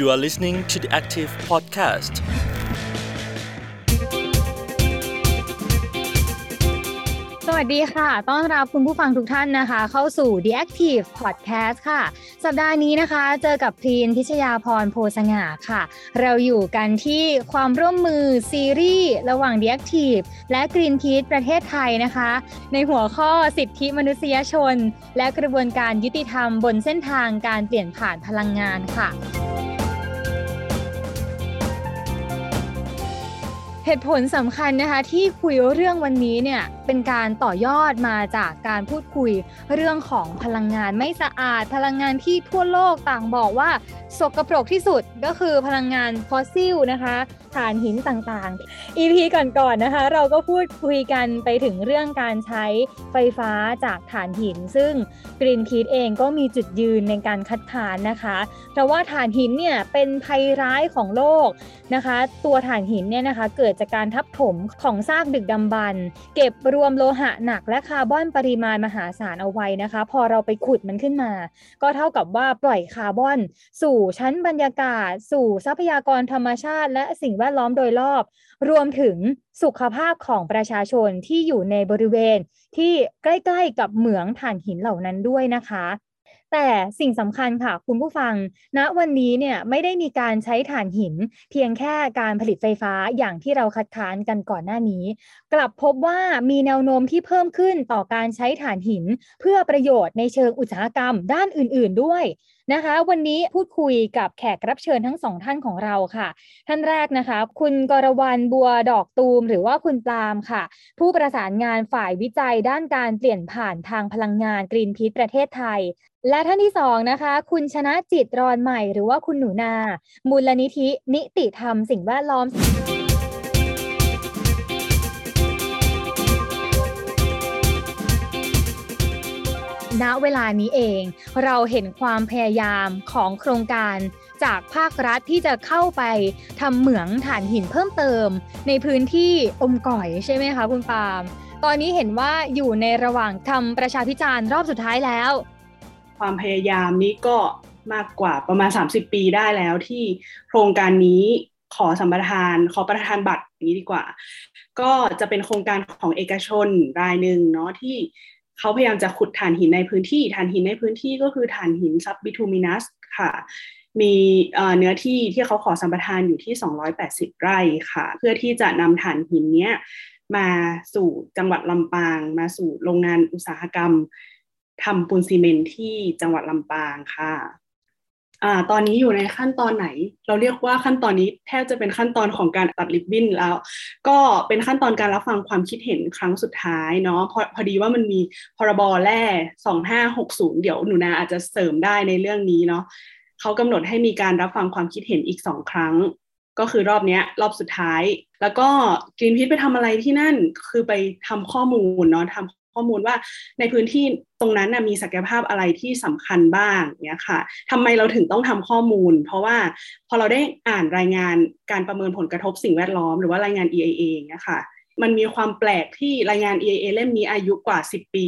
You are listening to the Active Podcast. สวัสดีค่ะ ต้อนรับคุณผู้ฟังทุกท่านนะคะ เข้าสู่ The Active Podcast ค่ะ สัปดาห์นี้นะคะ เจอกับพีนพิชยาพรโพสง่าค่ะ เราอยู่กันที่ความร่วมมือซีรีส์ระหว่าง The Active และ Greenpeace ประเทศไทยนะคะ ในหัวข้อสิทธิมนุษยชน และกระบวนการยุติธรรมบนเส้นทางการเปลี่ยนผ่านพลังงานค่ะ เหตุผลสำคัญนะคะที่คุยเรื่องวันนี้เนี่ยเป็นการต่อยอดมาจากการพูดคุยเรื่องของพลังงานไม่สะอาด พลังงานที่ทั่วโลกต่างบอกว่าสกปรกที่สุดก็คือพลังงานฟอสซิลนะคะถ่านหินต่างๆ EP ก่อนๆนนะคะ เราก็พูดคุยกันไปถึงเรื่องการใช้ไฟฟ้าจากถ่านหิน ซึ่ง Greenpeace เองก็มีจุดยืนในการคัดค้านนะคะ เพราะว่าถ่านหินเนี่ยเป็นภัยร้ายของโลกนะคะ ตัวถ่านหินเนี่ยนะคะเกิดจากการทับถมของซากดึกดำบรรพ์เก็บรวมโลหะหนักและคาร์บอนปริมาณมหาศาลเอาไว้นะคะ พอเราไปขุดมันขึ้นมา ก็เท่ากับว่าปล่อยคาร์บอนสู่ชั้นบรรยากาศ สู่ทรัพยากรธรรมชาติ และสิ่งแวดล้อมโดยรอบ รวมถึงสุขภาพของประชาชนที่อยู่ในบริเวณที่ใกล้ ๆ กับเหมืองถ่านหินเหล่านั้นด้วยนะคะ แต่สิ่งสำคัญค่ะ คุณผู้ฟังณวันนี้เนี่ยไม่ได้มีการใช้ถ่านหิน เพียงแค่การผลิตไฟฟ้าอย่างที่เราคัดค้านกันก่อนหน้านี้ กลับพบว่ามีแนวโน้มที่เพิ่มขึ้นต่อการใช้ถ่านหิน เพื่อประโยชน์ในเชิงอุตสาหกรรมด้านอื่น ๆ ด้วยนะคะวันนี้พูดคุยกับแขกรับเชิญทั้งสองท่านของเราค่ะ ท่านแรกนะคะ คุณกรวรรณบัวดอกตูม หรือว่าคุณปลามค่ะ ผู้ประสานงานฝ่ายวิจัยด้านการเปลี่ยนผ่านทางพลังงานกรีนพี e ประเทศไทย และท่านที่สองนะคะ คุณชนะจิตรอนใหม่หรือว่าคุณหนูนา มูลนิธิ นิติธรรมสิ่งแวดล้อมณเวลานี้เองเราเห็นความพยายามของโครงการจากภาครัฐที่จะเข้าไปทำเหมืองถ่านหินเพิ่มเติม ในพื้นที่อมก่อยใช่ไหมคะคุณปาล์มตอนนี้เห็นว่าอยู่ในระหว่างทำประชาพิจารณ์รอบสุดท้ายแล้ว ความพยายามนี้ก็มากกว่าประมาณ 30 ปีได้แล้วที่โครงการนี้ขอสัมปทาน ขอประทานบัตรนี้ดีกว่า ก็จะเป็นโครงการของเอกชนรายหนึ่งเนาะที่เขาพยายามจะขุดถ่านหินในพื้นที่ถ่านหินในพื้นที่ก็คือถ่านหินซับบิทูมินัสค่ะมีเนื้อที่ที่เขาขอสัมปทานอยู่ที่ 280 ไร่ค่ะ เพื่อที่จะนำถ่านหินเนี้ยมาสู่จังหวัดลำปาง มาสู่โรงงานอุตสาหกรรม ทำปูนซีเมนที่จังหวัดลำปางค่ะอ่าตอนนี้อยู่ในขั้นตอนไหน เราเรียกว่าขั้นตอนนี้แทบจะเป็นขั้นตอนของการตัดริบบิ้นแล้ว ก็เป็นขั้นตอนการรับฟังความคิดเห็นครั้งสุดท้ายเนาะพอพอดีว่ามันมีพรบแร่สองห้าหกศูนย์เดี๋ยวหนูนาอาจจะเสริมได้ในเรื่องนี้เนาะเขากำหนดให้มีการรับฟังความคิดเห็นอีกสองครั้ง ก็คือรอบเนี้ยรอบสุดท้าย แล้วก็กรีนพิษไปทำอะไรที่นั่นคือไปทำข้อมูลเนาะทำ ข้อมูลว่าในพื้นที่ตรงนั้นนะมีศักยภาพอะไรที่สำคัญบ้างเนี่ยค่ะทำไมเราถึงต้องทำข้อมูล เพราะว่าพอเราได้อ่านรายงานการประเมินผลกระทบสิ่งแวดล้อมหรือว่ารายงาน EIA เนี่ยค่ะมันมีความแปลกที่รายงาน EIA เล่มนี้อายุกว่า 10 ปี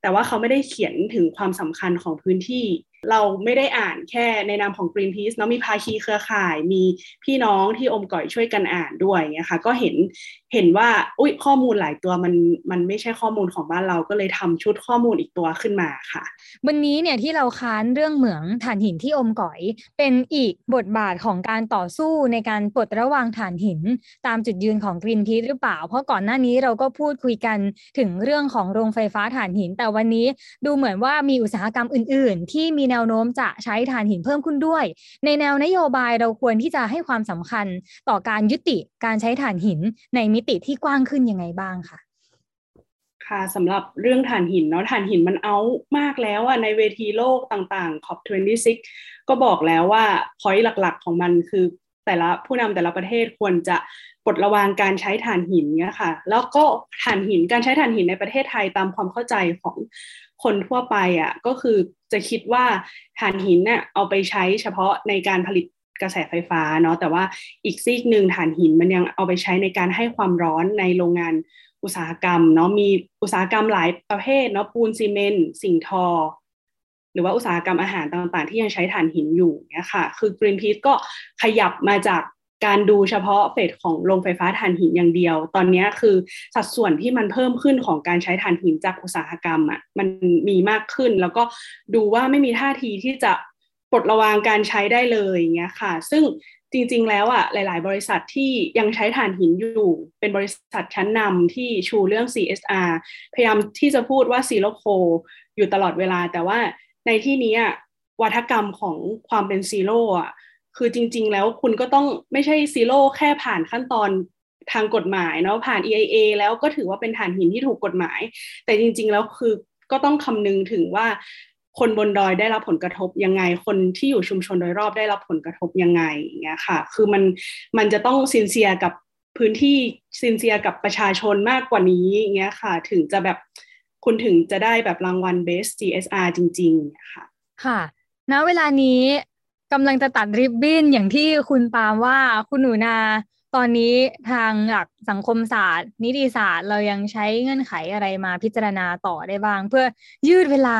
แต่ว่าเขาไม่ได้เขียนถึงความสำคัญของพื้นที่ เราไม่ได้อ่านแค่ในนามของ Greenpeace เนาะมีภาคีเครือข่าย มีพี่น้องที่อมก่อยช่วยกันอ่านด้วยเนี่ยค่ะ ก็เห็นเห็นว่าอุ้ยข้อมูลหลายตัวมันมันไม่ใช่ข้อมูลของบ้านเราก็เลยทำชุดข้อมูลอีกตัวขึ้นมาค่ะ วันนี้เนี่ยที่เราค้านเรื่องเหมืองถ่านหินที่อมก่อย เป็นอีกบทบาทของการต่อสู้ในการปลดระวางถ่านหิน ตามจุดยืนของ Greenpeace หรือเปล่า เพราะก่อนหน้านี้เราก็พูดคุยกันถึงเรื่องของโรงไฟฟ้าถ่านหิน แต่วันนี้ดูเหมือนว่ามีอุตสาหกรรมอื่น ๆ ที่มีแนวโน้มจะใช้ถ่านหินเพิ่มขึ้นด้วย ในแนวนโยบายเราควรที่จะให้ความสำคัญต่อการยุติการใช้ถ่านหินในมิติที่กว้างขึ้นยังไงบ้างคะค่ะสำหรับเรื่องถ่านหินเนาะถ่านหินมันเอามากแล้วอะในเวทีโลกต่างๆ COP26 ก็บอกแล้วว่าพอยต์หลักๆ ของมันคือแต่ละผู้นำแต่ละประเทศควรจะปลดระวางการใช้ถ่านหินเนี่ยค่ะ แล้วก็ถ่านหินการใช้ถ่านหินในประเทศไทยตามความเข้าใจของ คนทั่วไปอะ่ะก็คือจะคิดว่าถ่านหินเนี่ยเอาไปใช้เฉพาะในการผลิตกระแสไฟฟ้าเนาะแต่ว่าอีกซีกหนึ่งถ่านหินมันยังเอาไปใช้ในการให้ความร้อนในโรงงานอุตสาหกรรมเนาะมีอุตสาหกรรมหลายประเภทเนาะปูนซีเมนต์สิ่งทอ หรือว่าอุตสาหกรรมอาหารต่างๆ ที่ยังใช้ถ่านหินอยู่เนี่ยค่ะ คือ Greenpeace ก็ขยับมาจาก การดูเฉพาะเฟสของโรงไฟฟ้าถ่านหินอย่างเดียว ตอนนี้คือสัดส่วนที่มันเพิ่มขึ้นของการใช้ถ่านหินจากอุตสาหกรรมอะมันมีมากขึ้น แล้วก็ดูว่าไม่มีท่าทีที่จะปลดระวางการใช้ได้เลยเงี้ยค่ะ ซึ่งจริง ๆ แล้วอะหลาย ๆ บริษัทที่ยังใช้ถ่านหินอยู่ เป็นบริษัทชั้นนำที่ชูเรื่อง CSR พยายามที่จะพูดว่า zero coal อยู่ตลอดเวลา แต่ว่าในที่นี้วาทกรรมของความเป็น zero อะ คือจริง ๆ แล้วคุณก็ต้องไม่ใช่ zero แค่ผ่านขั้นตอนทางกฎหมายเนาะผ่าน EIA แล้วก็ถือว่าเป็นถ่านหินที่ถูกกฎหมาย แต่จริง ๆ แล้วคือก็ต้องคำนึงถึงว่าคนบนดอยได้รับผลกระทบยังไง คนที่อยู่ชุมชนโดยรอบได้รับผลกระทบยังไงอย่างเงี้ยค่ะ คือมันมันจะต้อง sincere กับพื้นที่ sincere กับประชาชนมากกว่านี้อย่างเงี้ยค่ะ ถึงจะแบบคุณถึงจะได้แบบรางวัล Best CSR จริง ๆ ค่ะ ค่ะณเวลานี้ กำลังจะตัดริบบิ้นอย่างที่คุณปามว่าคุณหนูนา ตอนนี้ทางหลักสังคมศาสตร์ นิติศาสตร์เรายังใช้เงื่อนไขอะไรมาพิจารณาต่อได้บ้าง เพื่อยืดเวลา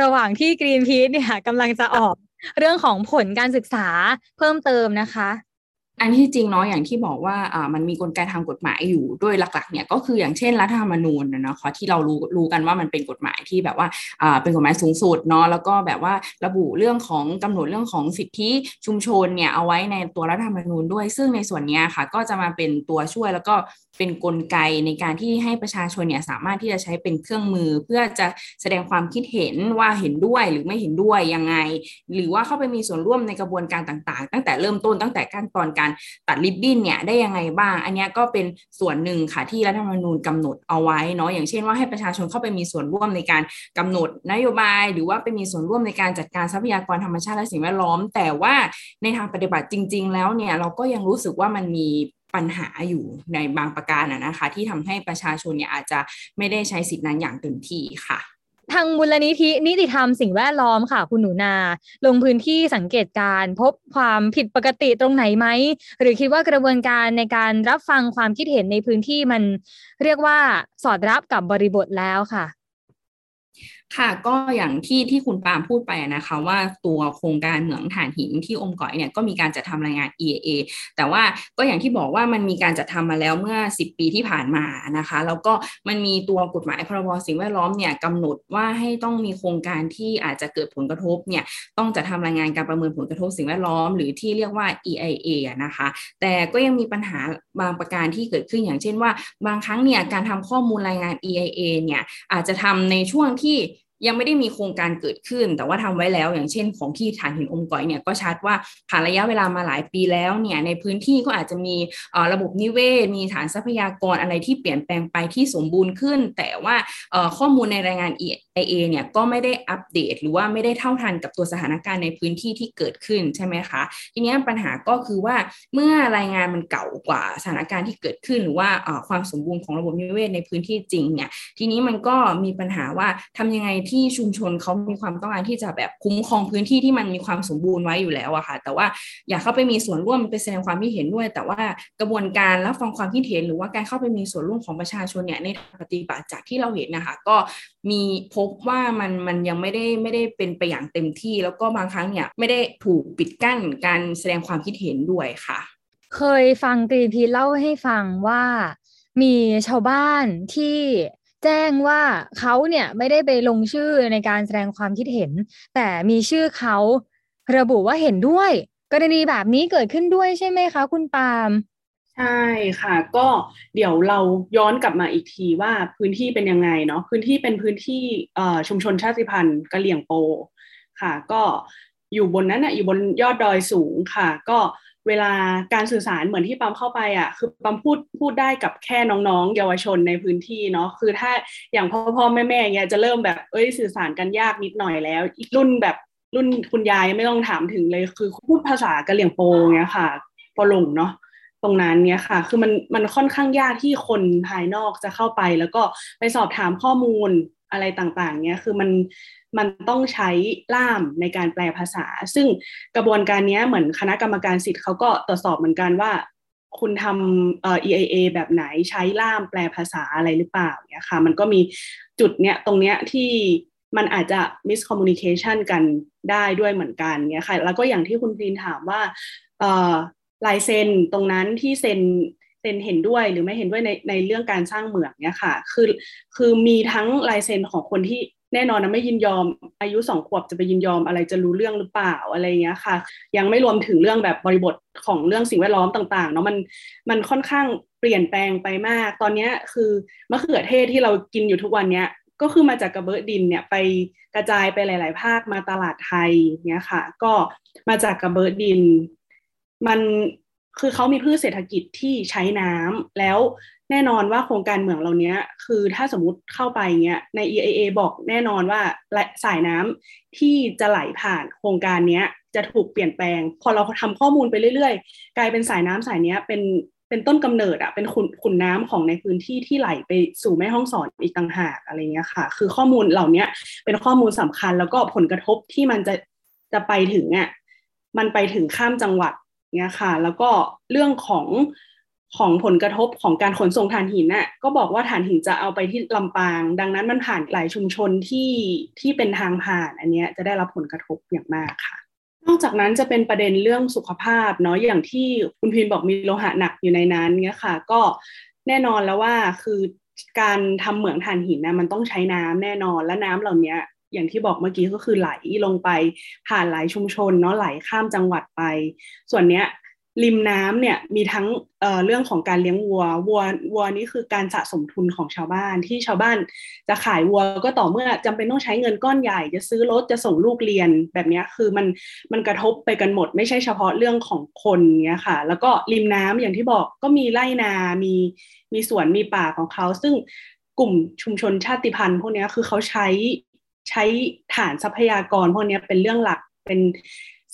ระหว่างที่กรีนพีซเนี่ยกำลังจะออกเรื่องของผลการศึกษาเพิ่มเติมนะคะ อันที่จริงเนาะอย่างที่บอกว่าอ่ามันมีกลไกทางกฎหมายอยู่ด้วยหลักๆเนี่ยก็คืออย่างเช่นรัฐธรรมนูญนะคะที่เรารู้รู้กันว่ามันเป็นกฎหมายที่แบบว่าอ่าเป็นกฎหมายสูงสุดเนาะแล้วก็แบบว่าระบุเรื่องของกำหนดเรื่องของสิทธิชุมชนเนี่ยเอาไว้ในตัวรัฐธรรมนูญด้วย ซึ่งในส่วนนี้ค่ะก็จะมาเป็นตัวช่วยแล้วก็ เป็นนกลไกในการที่ให้ประชาชนเนี่ยสามารถที่จะใช้เป็นเครื่องมือ เพื่อจะแสดงความคิดเห็นว่าเห็นด้วยหรือไม่เห็นด้วยยังไง หรือว่าเข้าไปมีส่วนร่วมในกระบวนการต่างๆ ตั้งแต่เริ่มต้นตั้งแต่ขั้นตอนการตัดริบบิ้นเนี่ยได้ยังไงบ้าง อันนี้ก็เป็นส่วนหนึ่งค่ะที่รัฐธรรมนูญกำหนดเอาไว้เนาะอย่างเช่นว่าให้ประชาชนเข้าไปมีส่วนร่วมในการกำหนดนโยบาย หรือว่าไปมีส่วนร่วมในการจัดการทรัพยากรธรรมชาติและสิ่งแวดล้อม แต่ว่าในทางปฏิบัติจริง ๆ แล้วเนี่ยเราก็ยังรู้สึกว่ามันมี ปัญหาอยู่ในบางประการนะคะ ที่ทำให้ประชาชนเนี่ยอาจจะไม่ได้ใช้สิทธินั้นอย่างเต็มที่ค่ะทางมูลนิธินิติธรรมสิ่งแวดล้อมค่ะ คุณหนูนา ลงพื้นที่สังเกตการพบความผิดปกติตรงไหนไหม หรือคิดว่ากระบวนการในการรับฟังความคิดเห็นในพื้นที่มันเรียกว่าสอดรับกับบริบทแล้วค่ะ ค่ะก็อย่างที่ที่คุณปาล์มพูดไปนะคะว่าตัวโครงการเหมืองถ่านหินที่อมก๋อยเนี่ยก็มีการจัดทำรายงาน EAA แต่ว่าก็อย่างที่บอกว่ามันมีการจัดทำมาแล้วเมื่อ 10 ปีที่ผ่านมานะคะ แล้วก็มันมีตัวกฎหมายพรบสิ่งแวดล้อมเนี่ยกำหนดว่าให้ต้องมีโครงการที่อาจจะเกิดผลกระทบเนี่ยต้องจะทำรายงานการประเมินผลกระทบสิ่งแวดล้อม หรือที่เรียกว่า EIA นะคะ แต่ก็ยังมีปัญหาบางประการที่เกิดขึ้นอย่างเช่นว่า บางครั้งเนี่ยการทำข้อมูลรายงาน EIA เนี่ยอาจจะทำในช่วงที่ ยังไม่ได้มีโครงการเกิดขึ้น แต่ว่าทำไว้แล้ว อย่างเช่น ของที่ฐานหินอมก๋อยเนี่ยก็ชัดว่าผ่านระยะเวลามาหลายปีแล้วเนี่ยในพื้นที่ก็อาจจะมีระบบนิเวศ มีฐานทรัพยากรอะไรที่เปลี่ยนแปลงไปที่สมบูรณ์ขึ้น แต่ว่าข้อมูลในรายงาน EIA เนี่ยก็ไม่ได้อัปเดต หรือว่าไม่ได้เท่าทันกับตัวสถานการณ์ในพื้นที่ที่เกิดขึ้นใช่ไหมคะ ทีนี้ปัญหาก็คือว่าเมื่อรายงานมันเก่ากว่าสถานการณ์ที่เกิดขึ้น หรือว่าความสมบูรณ์ของระบบนิเวศในพื้นที่จริงเนี่ยทีนี้มันก็มีปัญหาว่าทำยังไงที่ชุมชนเขามีความต้องการที่จะแบบคุ้มครองพื้นที่ที่มันมีความสมบูรณ์ไว้อยู่แล้วอะค่ะ แต่ว่าอยากเข้าไปมีส่วนร่วมไปแสดงความคิดเห็นด้วย แต่ว่ากระบวนการรับฟังความคิดเห็น หรือว่าการเข้าไปมีส่วนร่วมของประชาชนเนี่ยในปฏิบัติจากที่เราเห็นนะคะก็ มีพบว่ามันมันยังไม่ได้ไม่ได้เป็นไปอย่างเต็มที่ แล้วก็บางครั้งเนี่ยไม่ได้ถูกปิดกั้นการแสดงความคิดเห็นด้วยค่ะ เคยฟังกรีพีเล่าให้ฟังว่ามีชาวบ้านที่แจ้งว่าเขาเนี่ยไม่ได้ไปลงชื่อในการแสดงความคิดเห็น แต่มีชื่อเขาระบุว่าเห็นด้วย กรณีแบบนี้เกิดขึ้นด้วยใช่ไหมคะ คุณปาล์ม ใช่ค่ะ ก็เดี๋ยวเราย้อนกลับมาอีกทีว่าพื้นที่เป็นยังไงเนาะพื้นที่เป็นพื้นที่ชุมชนชาติพันธุ์กะเหลี่ยงโปค่ะ ก็อยู่บนนั้นอะอยู่บนยอดดอยสูงค่ะ ก็เวลาการสื่อสารเหมือนที่ปั๊มเข้าไปอะคือปั๊มพูดพูดได้กับแค่น้องๆ เยาวชนในพื้นที่เนาะคือถ้าอย่างพ่อพ่อแม่แม่เงี้ยจะเริ่มแบบเอ้ยสื่อสารกันยากนิดหน่อยแล้ว อีกรุ่นแบบรุ่นคุณยายไม่ต้องถามถึงเลยคือพูดภาษากะเหลี่ยงโปเงี้ยค่ะปอลงเนาะ รงนั้นเนี้ยค่ะ คือมันมันค่อนข้างยากที่คนภายนอกจะเข้าไป แล้วก็ไปสอบถามข้อมูลอะไรต่างๆ เนี้ยคือมันมันต้องใช้ล่ามในการแปลภาษา ซึ่งกระบวนการนี้เหมือนคณะกรรมการสิทธิ์เขาก็ตรวจสอบเหมือนกันว่า คุณทำเอ่อ EIA แบบไหนใช้ล่ามแปลภาษาอะไรหรือเปล่าเนี่ยค่ะ มันก็มีจุดเนี้ยตรงเนี้ยที่มันอาจจะ miscommunication กันได้ด้วยเหมือนกันเนี่ยค่ะ แล้วก็อย่างที่คุณพรีนถามว่า ลายเซ็นตรงนั้นที่เซ็นเซ็นเห็นด้วยหรือไม่เห็นด้วยในในเรื่องการสร้างเหมืองเนี่ยค่ะ คือคือมีทั้งลายเซ็นของคนที่แน่นอนนะไม่ยินยอมอายุสองขวบจะไปยินยอมอะไรจะรู้เรื่องหรือเปล่าอะไรเงี้ยค่ะ ยังไม่รวมถึงเรื่องแบบบริบทของเรื่องสิ่งแวดล้อมต่างๆเนาะมันมันค่อนข้างเปลี่ยนแปลงไปมาก ตอนนี้คือมะเขือเทศที่เรากินอยู่ทุกวันเนี้ยก็คือมาจากกระเบื้อดินเนี่ยไปกระจายไปหลาย ๆ ภาคมาตลาดไทยเนี่ยค่ะ ก็มาจากกระเบื้อดิน มันคือเขามีพืชเศรษฐกิจที่ใช้น้ำแล้วแน่นอนว่าโครงการเหมืองเราเนี้ยคือถ้าสมมติเข้าไปเนี้ยใน EIA บอกแน่นอนว่าสายน้ำที่จะไหลผ่านโครงการเนี้ยจะถูกเปลี่ยนแปลง พอเราทำข้อมูลไปเรื่อยๆ กลายเป็นสายน้ำสายเนี้ยเป็นเป็นต้นกำเนิดอะเป็นขุนขุนน้ำของในพื้นที่ที่ไหลไปสู่แม่ห้องสอนอีกต่างหากอะไรเงี้ยค่ะ คือข้อมูลเหล่านี้เป็นข้อมูลสำคัญแล้วก็ผลกระทบที่มันจะจะไปถึงอะมันไปถึงข้ามจังหวัด เงี้ยค่ะ แล้วก็เรื่องของของผลกระทบของการขนส่งถ่านหินน่ะก็บอกว่าถ่านหินจะเอาไปที่ลำปาง ดังนั้นมันผ่านหลายชุมชนที่ที่เป็นทางผ่าน อันนี้จะได้รับผลกระทบอย่างมากค่ะนอกจากนั้นจะเป็นประเด็นเรื่องสุขภาพเนาะอย่างที่คุณพินบอกมีโลหะหนักอยู่ในนั้นเนี้ยค่ะ ก็แน่นอนแล้วว่าคือการทำเหมืองถ่านหินนะมันต้องใช้น้ำแน่นอนและน้ำเหล่านี้ อย่างที่บอกเมื่อกี้ก็คือไหลลงไปผ่านหลายชุมชนเนาะไหลข้ามจังหวัดไป ส่วนเนี้ยริมน้ำเนี่ยมีทั้งเเรื่องของการเลี้ยงวัววัววัวนี่คือการสะสมทุนของชาวบ้านที่ชาวบ้านจะขายวัวก็ต่อเมื่อจำเป็นต้องใช้เงินก้อนใหญ่ จะซื้อรถจะส่งลูกเรียนแบบนี้คือมันมันกระทบไปกันหมด ไม่ใช่เฉพาะเรื่องของคนเนี้ยค่ะ แล้วก็ริมน้ำอย่างที่บอกก็มีไร่นา มีมีสวนมีป่าของเขา ซึ่งกลุ่มชุมชนชาติพันธุ์พวกนี้คือเขาใช้ ใช้ฐานทรัพยากรพวกนี้เป็นเรื่องหลักเป็น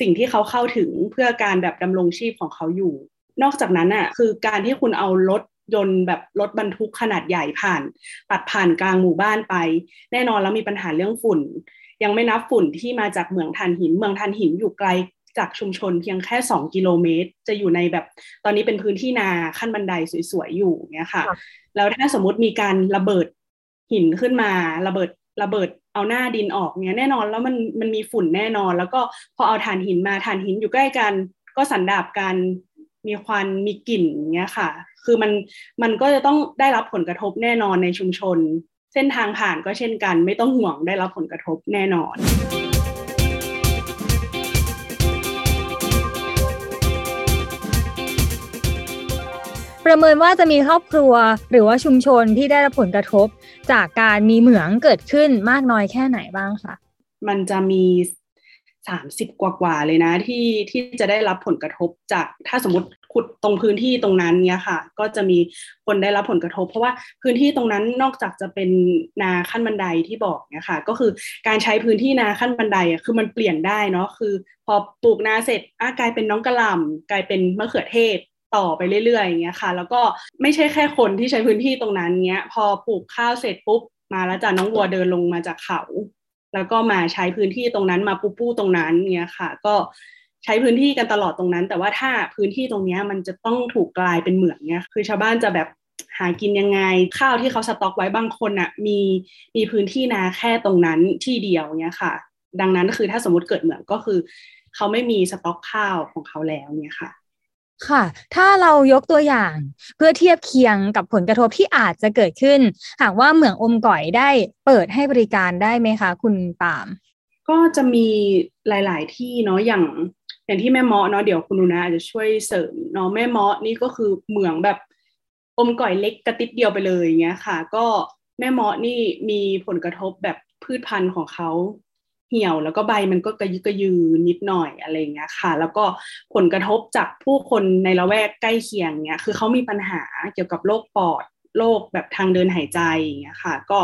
สิ่งที่เขาเข้าถึงเพื่อการแบบดำรงชีพของเขาอยู่ นอกจากนั้นอะคือการที่คุณเอารถยนต์แบบรถบรรทุกขนาดใหญ่ผ่าน ตัดผ่านกลางหมู่บ้านไป แน่นอนแล้วมีปัญหาเรื่องฝุ่น ยังไม่นับฝุ่นที่มาจากเมืองทานหิน เมืองทานหินอยู่ไกลจากชุมชนเพียงแค่ 2 กิโลเมตร จะอยู่ในแบบตอนนี้เป็นพื้นที่นาขั้นบันไดสวยๆอยู่เนี่ยค่ะแล้วถ้าสมมติมีการระเบิดหินขึ้นมาระเบิด ระเบิดเอาหน้าดินออกเนี่ยแน่นอนแล้วมันมันมีฝุ่นแน่นอน แล้วก็พอเอาถ่านหินมาถ่านหินอยู่ใกล้กัน ก็สันดาบกันมีควันมีกลิ่นเงี้ยค่ะ คือมันมันก็จะต้องได้รับผลกระทบแน่นอนในชุมชน เส้นทางผ่านก็เช่นกัน ไม่ต้องห่วงได้รับผลกระทบแน่นอน ประเมินว่าจะมีครอบครัวหรือว่าชุมชนที่ได้รับผลกระทบ จากการมีเหมืองเกิดขึ้นมากน้อยแค่ไหนบ้างคะมันจะมีสามสิบกว่าเลยนะที่ที่จะได้รับผลกระทบจากถ้าสมมติขุดตรงพื้นที่ตรงนั้นเนี่ยค่ะ ก็จะมีคนได้รับผลกระทบ เพราะว่าพื้นที่ตรงนั้นนอกจากจะเป็นนาขั้นบันไดที่บอกเนี่ยค่ะ ก็คือการใช้พื้นที่นาขั้นบันไดอะคือมันเปลี่ยนได้เนาะคือ พอปลูกนาเสร็จอะกลายเป็นน้องกระหล่ำกลายเป็นมะเขือเทศ ต่อไปเรื่อยๆอย่างเงี้ยค่ะ แล้วก็ไม่ใช่แค่คนที่ใช้พื้นที่ตรงนั้นเงี้ย พอปลูกข้าวเสร็จปุ๊บมาแล้วจ้ะน้องวัวเดินลงมาจากเขา แล้วก็มาใช้พื้นที่ตรงนั้นมาปูปูตรงนั้นเงี้ยค่ะ ก็ใช้พื้นที่กันตลอดตรงนั้น แต่ว่าถ้าพื้นที่ตรงนี้มันจะต้องถูกกลายเป็นเหมืองเนี้ยคือชาวบ้านจะแบบหากินยังไงข้าวที่เขาสต็อกไว้บางคนอะ่ะมีมีพื้นที่นาแค่ตรงนั้นที่เดียวเนี้ยค่ะ ดังนั้นคือถ้าสมมติเกิดเหมืองก็คือ เขาไม่มีสต็อกข้าวของเขาแล้วเนี่ยค่ะ ค่ะ ถ้าเรายกตัวอย่างเพื่อเทียบเคียงกับผลกระทบที่อาจจะเกิดขึ้น หากว่าเหมืองอมก่อยได้เปิดให้บริการได้ไหมคะ คุณปาม ก็จะมีหลาย ๆ ที่เนาะอย่างอย่างที่แม่เมาะเนาะเดี๋ยวคุณนุนะอาจจะช่วยเสริมเนาะแม่เมาะนี่ก็คือเหมืองแบบอมก่อยเล็กกระติดเดียวไปเลยอย่างเงี้ยค่ะ ก็แม่เมาะนี่มีผลกระทบแบบพืชพันธุ์ของเขา เหี่ยว แล้วก็ใบมันก็กระยึกกระยือนิดหน่อยอะไรเงี้ยค่ะ แล้วก็ผลกระทบจากผู้คนในละแวกใกล้เคียงเนี้ยคือเขามีปัญหาเกี่ยวกับโรคปอดโรคแบบทางเดินหายใจเงี้ยค่ะ ก็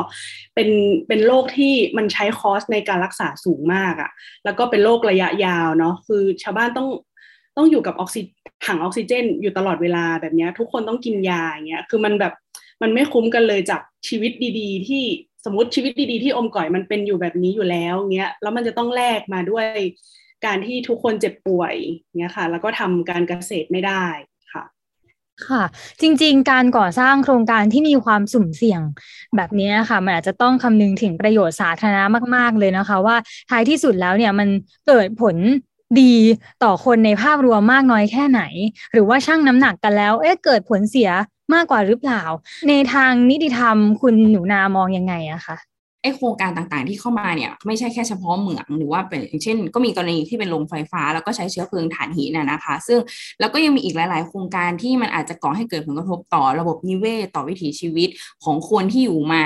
เป็นเป็นโรคที่มันใช้คอสในการรักษาสูงมากอะ่ะ แล้วก็เป็นโรคระยะยาวเนาะคือชาวบ้านต้องต้องอยู่กับออกซิถังออกซิเจน อยู่ตลอดเวลาแบบเนี้ย ทุกคนต้องกินยาอย่างเงี้ยคือมันแบบมันไม่คุ้มกันเลยจากชีวิตดี ๆ ที่ มมติชีวิตดีๆที่อมก่อยมันเป็นอยู่แบบนี้อยู่แล้วเงี้ยแล้วมันจะต้องแลกมาด้วยการที่ทุกคนเจ็บป่วยเงี้ยค่ะ แล้วก็ทำการเกษตรไม่ได้ค่ะ ค่ะ จริง ๆ การก่อสร้างโครงการที่มีความสุ่มเสี่ยงแบบนี้ค่ะมันอาจจะต้องคำนึงถึงประโยชน์สาธารณะมาก ๆ เลยนะคะ ว่าท้ายที่สุดแล้วเนี่ยมันเกิดผลดีต่อคนในภาพรวมมากน้อยแค่ไหน หรือว่าช่างน้ำหนักกันแล้ว เอ๊ะเกิดผลเสีย มากกว่าหรือเปล่า ในทางนิติธรรมคุณหนูนามองยังไงอะคะไอโครงการต่างๆที่เข้ามาเนี่ยไม่ใช่แค่เฉพาะเหมืองหรือว่าเป็นเช่น ก็มีกรณีที่เป็นโรงไฟฟ้า แล้วก็ใช้เชื้อเพลิงถ่านหินนะคะ ซึ่งแล้วก็ยังมีอีกหลาย ๆ โครงการที่มันอาจจะก่อให้เกิดผลกระทบต่อระบบนิเวศต่อวิถีชีวิตของคนที่อยู่มา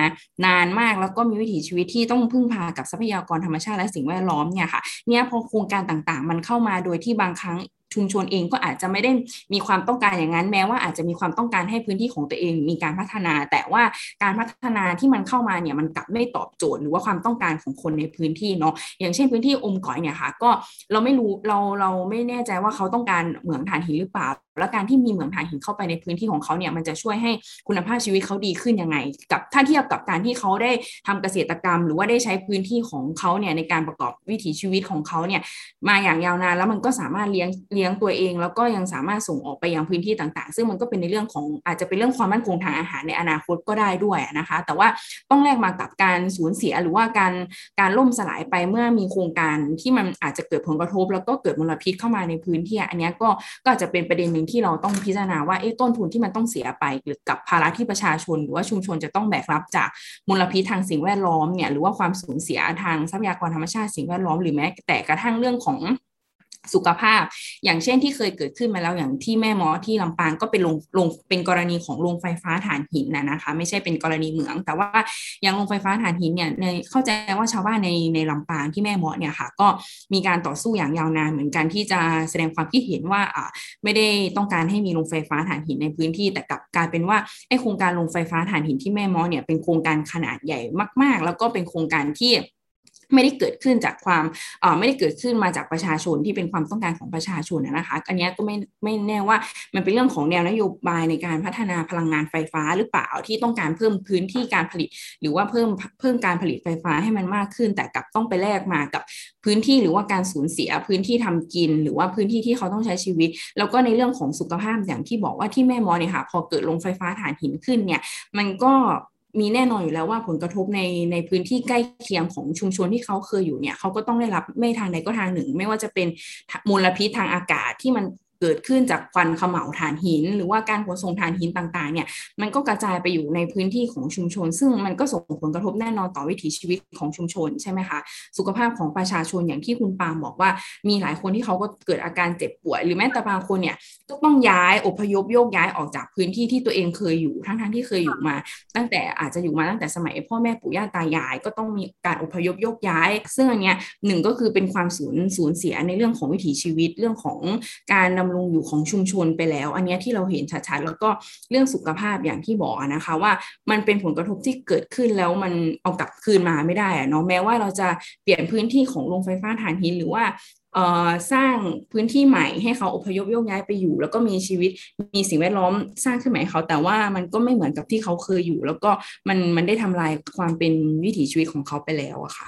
นานมาก แล้วก็มีวิถีชีวิตที่ต้องพึ่งพากับทรัพยากรธรรมชาติและสิ่งแวดล้อมเนี่ยค่ะเนี่ยพอโครงการต่างๆ มันเข้ามาโดยที่บางครั้ง ชุมชนเองก็อาจจะไม่ได้มีความต้องการอย่างนั้น แม้ว่าอาจจะมีความต้องการให้พื้นที่ของตัวเองมีการพัฒนา แต่ว่าการพัฒนาที่มันเข้ามาเนี่ยมันกลับไม่ตอบโจทย์หรือว่าความต้องการของคนในพื้นที่เนาะอย่างเช่นพื้นที่อมก่อยเนี่ยค่ะก็เราไม่รู้เราเราไม่แน่ใจว่าเขาต้องการเหมืองถ่านหินหรือเปล่าและการที่มีเหมืองถ่านหินเข้าไปในพื้นที่ของเขาเนี่ยมันจะช่วยให้คุณภาพชีวิตเขาดีขึ้นยังไง กับถ้าเทียบกับการที่เขาได้ทำเกษตรกรรม หรือว่าได้ใช้พื้นที่ของเขาเนี่ยในการประกอบวิถีชีวิตของเขาเนี่ยมาอย่างยาวนานแล้วมันก็สามารถเลี้ยงเลี้ยงตัวเอง แล้วก็ยังสามารถส่งออกไปยังพื้นที่ต่างๆ ซึ่งมันก็เป็นในเรื่องของอาจจะเป็นเรื่องความมั่นคงทางอาหารในอนาคตก็ได้ด้วยนะคะ แต่ว่าต้องแลกมากับการสูญเสียหรือว่าการการล่มสลายไปเมื่อมีโครงการที่มันอาจจะเกิดผลกระทบ แล้วก็เกิดมลพิษเข้ามาในพื้นที่อันนี้ก็ก็อาจจะเป็นประเด็นหนึ่งที่เราต้องพิจารณาว่าเอ๊ะต้นทุนที่มันต้องเสียไปหรือกับภาระที่ประชาชน หรือว่าชุมชนจะต้องแบกรับจากมลพิษทางสิ่งแวดล้อมเนี่ยหรือว่าความสูญเสียทางทรัพยากรธรรมชาติสิ่งแวดล้อมหรือแม้แต่กระทั่งเรื่องของ สุขภาพ อย่างเช่นที่เคยเกิดขึ้นมาแล้วอย่างที่แม่หมอที่ลำปางก็เป็นลงลงเป็นกรณีของโรงไฟฟ้าถ่านหินนะนะคะ ไม่ใช่เป็นกรณีเหมือง แต่ว่าอย่างโรงไฟฟ้าถ่านหินเนี่ยในเข้าใจว่าชาวบ้านในในลำปางที่แม่หมอเนี่ยค่ะ ก็มีการต่อสู้อย่างยาวนานเหมือนกันที่จะแสดงความคิดเห็นว่าอ่าไม่ได้ต้องการให้มีโรงไฟฟ้าถ่านหินในพื้นที่ แต่กลับกลายเป็นว่าไอโครงการโรงไฟฟ้าถ่านหินที่แม่หมอเนี่ยเป็นโครงการขนาดใหญ่มาก ๆ แล้วก็เป็นโครงการที่ ไม่ได้เกิดขึ้นจากความไม่ได้เกิดขึ้นมาจากประชาชนที่เป็นความต้องการของประชาชนนะคะอันนี้ก็ไม่ไม่แน่ว่ามันเป็นเรื่องของแนวนโยบายในการพัฒนาพลังงานไฟฟ้าหรือเปล่าที่ต้องการเพิ่มพื้นที่การผลิต หรือว่าเพิ่มเพิ่มการผลิตไฟฟ้าให้มันมากขึ้น แต่กลับต้องไปแลกมากับพื้นที่หรือว่าการสูญเสียพื้นที่ทำกิน หรือว่าพื้นที่ที่เขาต้องใช้ชีวิต แล้วก็ในเรื่องของสุขภาพอย่างที่บอกว่าที่แม่มอเนี่ยค่ะพอเกิดลงไฟฟ้าถ่านหินขึ้นเนี่ยมันก็ มีแน่นอนอยู่แล้วว่าผลกระทบในในพื้นที่ใกล้เคียงของชุมชนที่เขาเคยอยู่เนี่ยเขาก็ต้องได้รับไม่ทางใดก็ทางหนึ่ง ไม่ว่าจะเป็นมลพิษทางอากาศที่มัน เกิดขึ้นจากควันขมเหลาถ่านหิน หรือว่าการขนส่งถ่านหินต่างๆเนี่ยมันก็กระจายไปอยู่ในพื้นที่ของชุมชน ซึ่งมันก็ส่งผลกระทบแน่นอนต่อวิถีชีวิตของชุมชนใช่ไหมคะสุขภาพของประชาชนอย่างที่คุณปาล์มบอกว่า มีหลายคนที่เขาก็เกิดอาการเจ็บป่วย หรือแม้แต่บางคนเนี่ยก็ต้องย้ายอพยพโยกย้ายออกจากพื้นที่ที่ตัวเองเคยอยู่ทั้งๆทที่เคยอยู่มา ตั้งแต่อาจจะอยู่มาตั้งแต่สมัยพ่อแม่ปู่ย่าตายาย ก็ต้องมีการอพยพโยกย้าย ซึ่งอันเนี้ยหนึ่งก็คือเป็นความสูญสูญเสียในเรื่องของวิถีชีวิตเรื่องของการดำรงอยู่ของชุมชนไปแล้ว อันนี้ที่เราเห็นชัดๆแล้วก็เรื่องสุขภาพอย่างที่บอกนะคะว่ามันเป็นผลกระทบที่เกิดขึ้นแล้วมันเอากลับคืนมาไม่ได้อะเนาะแม้ว่าเราจะเปลี่ยนพื้นที่ของโรงไฟฟ้าถ่านหินหรือว่าสร้างพื้นที่ใหม่ให้เขาอพยพโยกย้ายไปอยู่ แล้วก็มีชีวิตมีสิ่งแวดล้อมสร้างขึ้นใหม่เขา แต่ว่ามันก็ไม่เหมือนกับที่เขาเคยอยู่ แล้วก็มันมันได้ทำลายความเป็นวิถีชีวิตของเขาไปแล้วอะค่ะ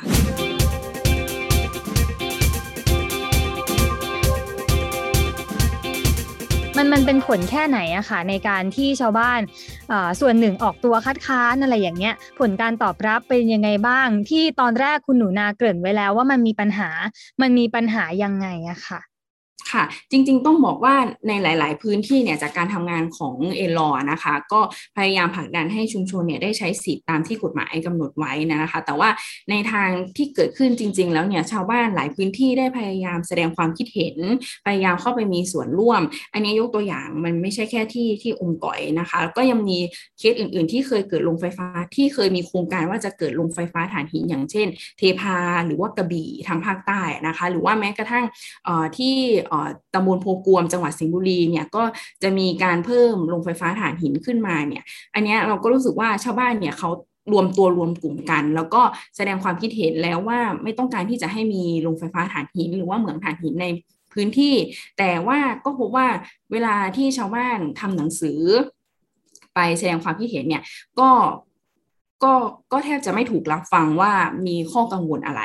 มันมันเป็นผลแค่ไหนอะค่ะในการที่ชาวบ้านส่วนหนึ่งออกตัวคัดค้านอะไรอย่างเงี้ย ผลการตอบรับเป็นยังไงบ้าง ที่ตอนแรกคุณหนูนาเกริ่นไว้แล้วว่ามันมีปัญหามันมีปัญหายังไงอะค่ะ ค่ะ จริงๆ ต้องบอกว่าในหลาย ๆ พื้นที่เนี่ยจากการทำงานของเอลอนะคะ ก็พยายามผลักดันให้ชุมชนเนี่ยได้ใช้สิทธิ์ตามที่กฎหมายกำหนดไว้นะคะ แต่ว่าในทางที่เกิดขึ้นจริง ๆ แล้วเนี่ยชาวบ้านหลายพื้นที่ได้พยายามแสดงความคิดเห็น พยายามเข้าไปมีส่วนร่วม อันนี้ยกตัวอย่างมันไม่ใช่แค่ที่ที่องค์ก่อยนะคะก็ยังมีเคสอื่น ๆ ที่เคยเกิดโรงไฟฟ้าที่เคยมีโครงการว่าจะเกิดโรงไฟฟ้าถ่านหินอย่างเช่น เทพาหรือว่ากระบี่ทางภาคใต้นะคะ หรือว่าแม้กระทั่งที่ตำบลโพกวมจังหวัดสิงห์บุรีเนี่ยก็จะมีการเพิ่มโรงไฟฟ้าถ่านหินขึ้นมาเนี่ยอันนี้เราก็รู้สึกว่าชาวบ้านเนี่ยเขารวมตัวรวมกลุ่มกัน แล้วก็แสดงความคิดเห็นแล้วว่าไม่ต้องการที่จะให้มีโรงไฟฟ้าถ่านหิน หรือว่าเหมืองถ่านหินในพื้นที่ แต่ว่าก็พบว่าเวลาที่ชาวบ้านทำหนังสือ ไปแสดงความคิดเห็นเนี่ยก็ ก็ก็แทบจะไม่ถูกรับฟังว่ามีข้อกังวลอะไร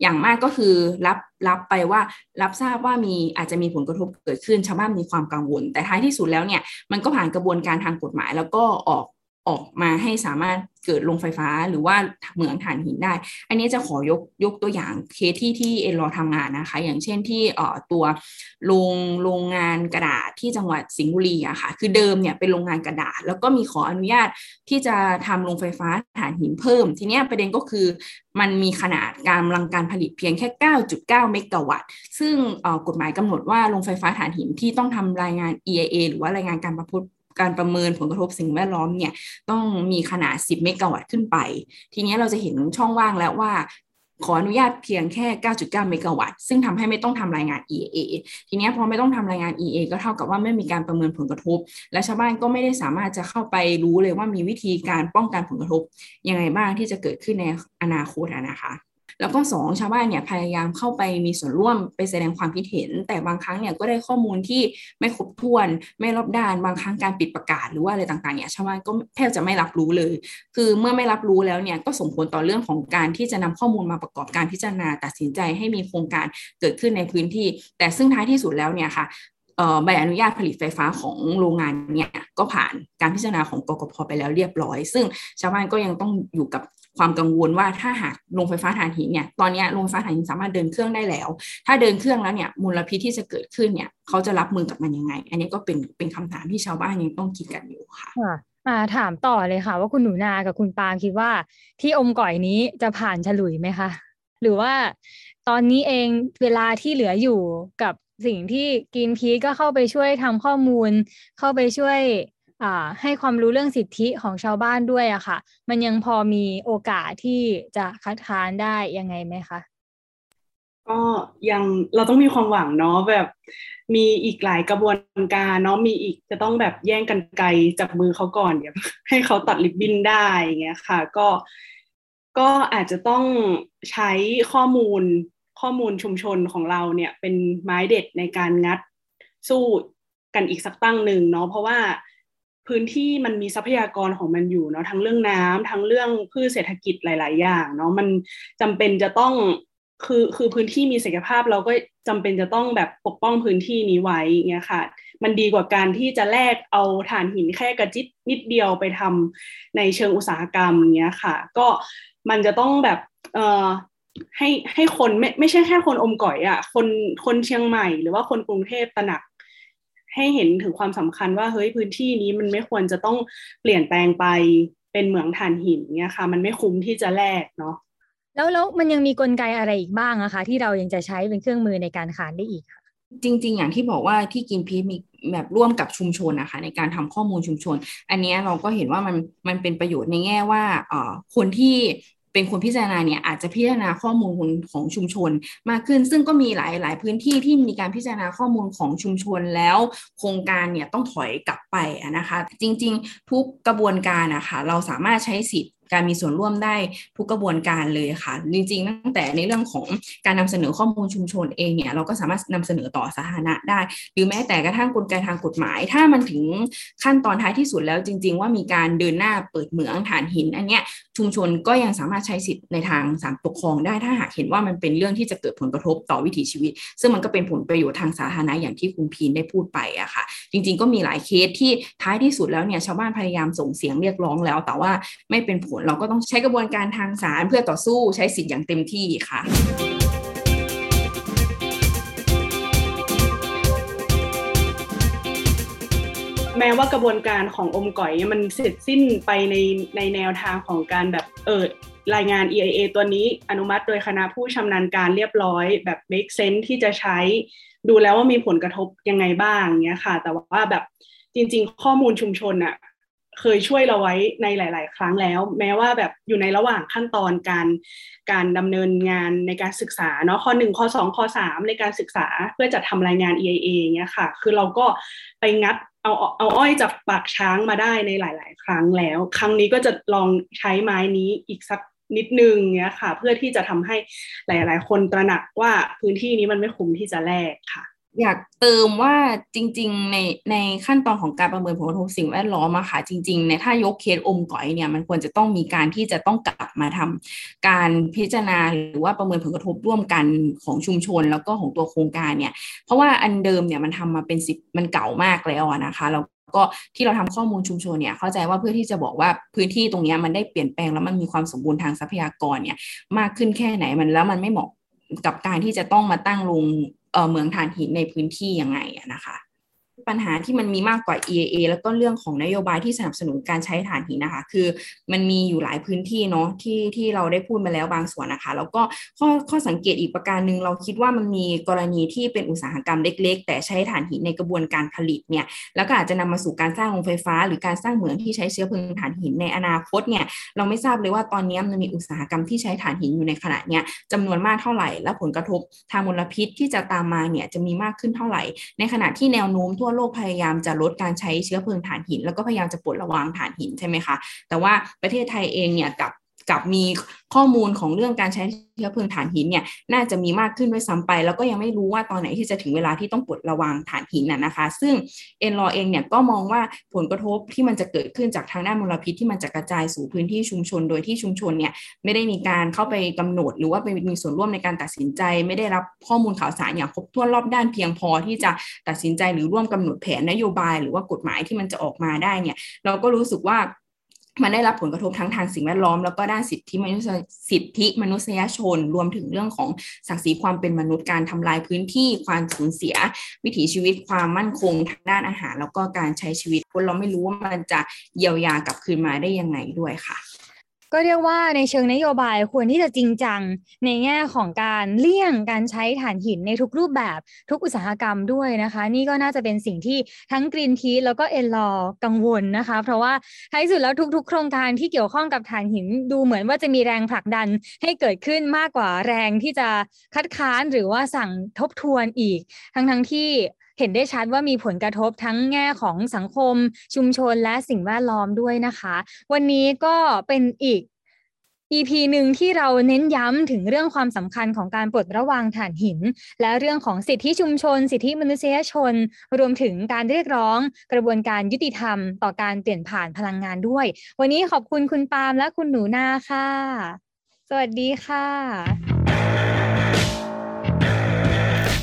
อย่างมากก็คือรับรับไปว่ารับทราบว่ามีอาจจะมีผลกระทบเกิดขึ้นชาวบ้านมีความกังวล แต่ท้ายที่สุดแล้วเนี่ยมันก็ผ่านกระบวนการทางกฎหมาย แล้วก็ออก ออกมาให้สามารถเกิดโรงไฟฟ้าหรือว่าเหมืองถ่านหินได้ อันนี้จะขอยกยกตัวอย่างเคสที่ที่เอ็นรอทำงานนะคะ อย่างเช่นที่เอ่อตัวโรงโรงงานกระดาษที่จังหวัดสิงห์บุรีอะค่ะ คือเดิมเนี่ยเป็นโรงงานกระดาษ แล้วก็มีขออนุญาตที่จะทำโรงไฟฟ้าถ่านหินเพิ่ม ทีนี้ประเด็นก็คือมันมีขนาดการกำลังการผลิตเพียงแค่ 9.9 เมกะวัตต์ ซึ่งกฎหมายกำหนดว่าโรงไฟฟ้าถ่านหินที่ต้องทำรายงาน EIA หรือว่ารายงานการประพฤติ การประเมินผลกระทบสิ่งแวดล้อมเนี่ยต้องมีขนาด 10 เมกะวัตต์ขึ้นไป ทีนี้เราจะเห็นช่องว่างแล้วว่าขออนุญาตเพียงแค่ 9.9 เมกะวัตต์ ซึ่งทำให้ไม่ต้องทำรายงาน EA ทีนี้พอไม่ต้องทำรายงาน EA ก็เท่ากับว่าไม่มีการประเมินผลกระทบ และชาวบ้านก็ไม่ได้สามารถจะเข้าไปรู้เลยว่ามีวิธีการป้องกันผลกระทบยังไงบ้างที่จะเกิดขึ้นในอนาคตนะคะ แล้วก็สองชาวบ้านเนี่ยพยายามเข้าไปมีส่วนร่วมไปแสดงความคิดเห็น แต่บางครั้งเนี่ยก็ได้ข้อมูลที่ไม่ครบถ้วน ไม่รอบด้านบางครั้งการปิดประกาศหรือว่าอะไรต่างๆเนี่ยชาวบ้านก็แทบจะไม่รับรู้เลย คือเมื่อไม่รับรู้แล้วเนี่ยก็ส่งผลต่อเรื่องของการที่จะนำข้อมูลมาประกอบการพิจารณาตัดสินใจให้มีโครงการเกิดขึ้นในพื้นที่ แต่ซึ่งท้ายที่สุดแล้วเนี่ยค่ะ ใบอนุญาตผลิตไฟฟ้าของโรงงานเนี่ยก็ผ่านการพิจารณาของกกพไปแล้วเรียบร้อย ซึ่งชาวบ้านก็ยังต้องอยู่กับความกังวลว่าถ้าหากโรงไฟฟ้าถ่านหินเนี่ยตอนนี้โรงไฟฟ้าถ่านหินสามารถเดินเครื่องได้แล้ว ถ้าเดินเครื่องแล้วเนี่ยมลพิษที่จะเกิดขึ้นเนี่ยเขาจะรับมือกับมันยังไง อันนี้ก็เป็นเป็นคำถามที่ชาวบ้านยังต้องคิดกันอยู่ค่ะอ่าถามต่อเลยค่ะ ว่าคุณหนูนากับคุณปาคิดว่า ที่อมก่อยนี้จะผ่านฉลุยไหมคะหรือว่าตอนนี้เองเวลาที่เหลืออยู่กับ สิ่งที่กินพีก็เข้าไปช่วยทำข้อมูล เข้าไปช่วยให้ความรู้เรื่องสิทธิของชาวบ้านด้วยอะค่ะ มันยังพอมีโอกาสที่จะคัดค้านได้ยังไงไหมคะก็ยังเราต้องมีความหวังเนาะแบบมีอีกหลายกระบวนการเนาะมีอีกจะต้องแบบแย่งกันไกลจับมือเขาก่อนเดี๋ยวให้เขาตัดลิบบินได้อย่างเงี้ยค่ะ ก็ก็อาจจะต้องใช้ข้อมูล ข้อมูลชุมชนของเราเนี่ยเป็นไม้เด็ดในการงัดสู้กันอีกสักตั้งหนึ่งเนาะเพราะว่าพื้นที่มันมีทรัพยากรของมันอยู่เนาะทั้งเรื่องน้ำทั้งเรื่องพืชเศรษฐกิจหลาย ๆ อย่างเนาะมันจำเป็นจะต้องคือคือพื้นที่มีศักยภาพเราก็จำเป็นจะต้องแบบปกป้องพื้นที่นี้ไว้เงี้ยค่ะ มันดีกว่าการที่จะแลกเอาถ่านหินแค่กระจิตนิดเดียวไปทำในเชิงอุตสาหกรรมเงี้ยค่ะ ก็มันจะต้องแบบเอ่อ ให้ให้คนไม่ไม่ใช่แค่คนอมก่อยอะ่ะคนคนเชียงใหม่ หรือว่าคนกรุงเทพตระหนัก ให้เห็นถึงความสำคัญว่าเฮ้ยพื้นที่นี้มันไม่ควรจะต้องเปลี่ยนแปลงไปเป็นเหมืองถ่านหินเนี่ยค่ะ มันไม่คุ้มที่จะแลกเนาะแล้วแล้วมันยังมีกลไกอะไรอีกบ้างอะคะ ที่เรายังจะใช้เป็นเครื่องมือในการขานได้อีกค่ะจริง ๆ อย่างที่บอกว่าที่กินพีมีแบบร่วมกับชุมชนนะคะในการทำข้อมูลชุมชน อันนี้เราก็เห็นว่ามันมันเป็นประโยชน์ในแง่ว่าเอ่อคนที่ เป็นคนพิจารณาเนี่ยอาจจะพิจารณาข้อมูลของชุมชนมากขึ้น ซึ่งก็มีหลายหลายพื้นที่ที่มีการพิจารณาข้อมูลของชุมชนแล้วโครงการเนี่ยต้องถอยกลับไปนะคะ จริง ๆ ทุกกระบวนการนะคะเราสามารถใช้สิทธิ์การมีส่วนร่วมได้ทุกกระบวนการเลยค่ะ จริงๆ ตั้งแต่ในเรื่องของการนำเสนอข้อมูลชุมชนเองเนี่ยเราก็สามารถนำเสนอต่อสาธารณะได้ หรือแม้แต่กระทั่งกลไกทางกฎหมาย ถ้ามันถึงขั้นตอนท้ายที่สุดแล้วจริง ๆ ว่ามีการเดินหน้าเปิดเหมืองฐานหิน อันเนี้ยชุมชนก็ยังสามารถใช้สิทธิ์ในทางศาลปกครองได้ถ้าหากเห็นว่ามันเป็นเรื่องที่จะเกิดผลกระทบต่อวิถีชีวิต ซึ่งมันก็เป็นผลประโยชน์ทางสาธารณะอย่างที่คุณพีนได้พูดไปอะค่ะจริง ๆ ก็มีหลายเคสที่ท้ายที่สุดแล้วเนี่ยชาวบ้านพยายามส่งเสียงเรียกร้องแล้ว แต่ว่าไม่เป็นผลเราก็ต้องใช้กระบวนการทางศาลเพื่อต่อสู้ใช้สิทธิ์อย่างเต็มที่ค่ะ แม้ว่ากระบวนการของอมก่อยมันเสร็จสิ้นไปในในแนวทางของการแบบเออรายงาน EIA ตัวนี้อนุมัติโดยคณะผู้ชำนาญการเรียบร้อย แบบ make sense ที่จะใช้ดูแล้วว่ามีผลกระทบยังไงบ้างเนี้ยค่ะ แต่ว่าแบบจริง ๆ ข้อมูลชุมชนอะเคยช่วยเราไว้ในหลาย ๆ ครั้งแล้ว แม้ว่าแบบอยู่ในระหว่างขั้นตอนการการดำเนินงานในการศึกษาเนาะข้อหนึ่งข้อสองข้อสามในการศึกษาเพื่อจะทำรายงาน EIA เงี้ยค่ะ คือเราก็ไปงัด เอาเอาอ้อยจากปากช้างมาได้ในหลาย ๆ ครั้งแล้ว ครั้งนี้ก็จะลองใช้ไม้นี้อีกสักนิดนึงเนี้ยค่ะ เพื่อที่จะทำให้หลาย ๆ คนตระหนักว่าพื้นที่นี้มันไม่คุ้มที่จะแลกค่ะ อยากเติมว่าจริง ๆ ในในขั้นตอนของการประเมินผลกระทบสิ่งแวดล้อมอะค่ะจริงๆในถ้ายกเคสอมก่อยเนี่ยมันควรจะต้องมีการที่จะต้องกลับมาทำการพิจารณาหรือว่าประเมินผลกระทบร่วมกันของชุมชนแล้วก็ของตัวโครงการเนี่ย เพราะว่าอันเดิมเนี่ยมันทำมาเป็นสิบมันเก่ามากแล้วนะคะแล้วก็ที่เราทำข้อมูลชุมชนเนี่ยเข้าใจว่าเพื่อที่จะบอกว่าพื้นที่ตรงนี้มันได้เปลี่ยนแปลงแล้วมันมีความสมบูรณ์ทางทรัพยากรเนี่ยมากขึ้นแค่ไหนมันแล้วมันไม่เหมาะกับการที่จะต้องมาตั้งลง เมืองฐานหินในพื้นที่ยังไงนะคะ ปัญหาที่มันมีมากกว่า EAA แล้วก็เรื่องของนโยบายที่สนับสนุนการใช้ถ่านหินนะคะ คือมันมีอยู่หลายพื้นที่เนาะที่ที่เราได้พูดมาแล้วบางส่วนนะคะ แล้วก็ข้อข้อสังเกตอีกประการหนึ่งเราคิดว่ามันมีกรณีที่เป็นอุตสาหกรรมเล็ก ๆ แต่ใช้ถ่านหินในกระบวนการผลิตเนี่ยแล้วก็อาจจะนำมาสู่การสร้างโรงไฟฟ้า หรือการสร้างเหมืองที่ใช้เชื้อเพลิงถ่านหินในอนาคตเนี่ยเราไม่ทราบเลยว่าตอนนี้มันมีอุตสาหกรรมที่ใช้ถ่านหินอยู่ในขณะเนี้ยจำนวนมากเท่าไหร่ และผลกระทบทางมลพิษที่จะตามมาเนี่ยจะมีมากขึ้นเท่าไหร่ ในขณะที่แนวโน้มทั่วโลกพยายามจะลดการใช้เชื้อเพลิงถ่านหิน แล้วก็พยายามจะปลดระวางถ่านหินใช่ไหมคะแต่ว่าประเทศไทยเองเนี่ยกับ กับมีข้อมูลของเรื่องการใช้เชื้อเพลิงถ่านหินเนี่ยน่าจะมีมากขึ้นด้วยซ้ำไป แล้วก็ยังไม่รู้ว่าตอนไหนที่จะถึงเวลาที่ต้องปลดระวางถ่านหินน่ะนะคะ ซึ่งเอ็นรอเองเนี่ยก็มองว่าผลกระทบที่มันจะเกิดขึ้นจากทางด้านมลพิษที่มันจะกระจายสู่พื้นที่ชุมชน โดยที่ชุมชนเนี่ยไม่ได้มีการเข้าไปกำหนด หรือว่าไปมีส่วนร่วมในการตัดสินใจ ไม่ได้รับข้อมูลข่าวสารอย่างครบถ้วนรอบด้านเพียงพอที่จะตัดสินใจหรือร่วมกำหนดแผนนโยบาย หรือว่ากฎหมายที่มันจะออกมาได้เนี่ยเราก็รู้สึกว่า มันได้รับผลกระทบทั้งทางสิ่งแวดล้อม แล้วก็ด้านสิทธิมนุษยสิทธิมนุษยชน รวมถึงเรื่องของศักดิ์ศรีความเป็นมนุษย์การทำลายพื้นที่ความสูญเสีย วิถีชีวิตความมั่นคงทางด้านอาหาร แล้วก็การใช้ชีวิตคนเราไม่รู้ว่ามันจะเยียวยากลับคืนมาได้ยังไงด้วยค่ะ ก็เรียกว่าในเชิงนโยบายควรที่จะจริงจังในแง่ของการเลี่ยงการใช้ถ่านหินในทุกรูปแบบทุกอุตสาหกรรมด้วยนะคะ นี่ก็น่าจะเป็นสิ่งที่ทั้งกรีนทีแล้วก็เอลลอกังวลนะคะ เพราะว่าท้ายสุดแล้วทุก ๆ โครงการที่เกี่ยวข้องกับถ่านหินดูเหมือนว่าจะมีแรงผลักดันให้เกิดขึ้นมากกว่าแรงที่จะคัดค้านหรือว่าสั่งทบทวนอีก ทั้งๆทที่ เห็นได้ชัดว่ามีผลกระทบทั้งแง่ของสังคมชุมชนและสิ่งแวดล้อมด้วยนะคะ วันนี้ก็เป็นอีก EP หนึ่งที่เราเน้นย้ำถึงเรื่องความสำคัญของการปลดระวางถ่านหิน และเรื่องของสิทธิชุมชน สิทธิมนุษยชน รวมถึงการเรียกร้อง กระบวนการยุติธรรม ต่อการเปลี่ยนผ่านพลังงานด้วย วันนี้ขอบคุณคุณปาล์มและคุณหนูนาค่ะ สวัสดีค่ะ